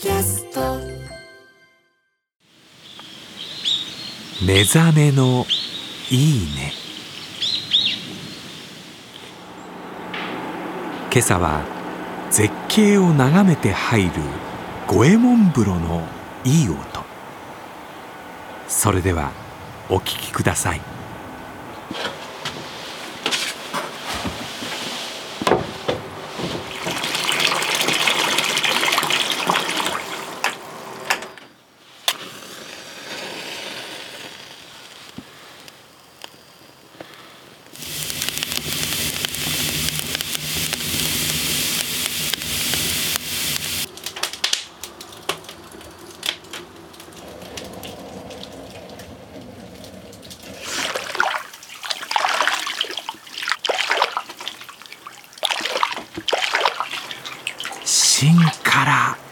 キャスト。目覚めのいいね。今朝は絶景を眺めて入る五右衛門風呂のいい音。それではお聴きください。芯から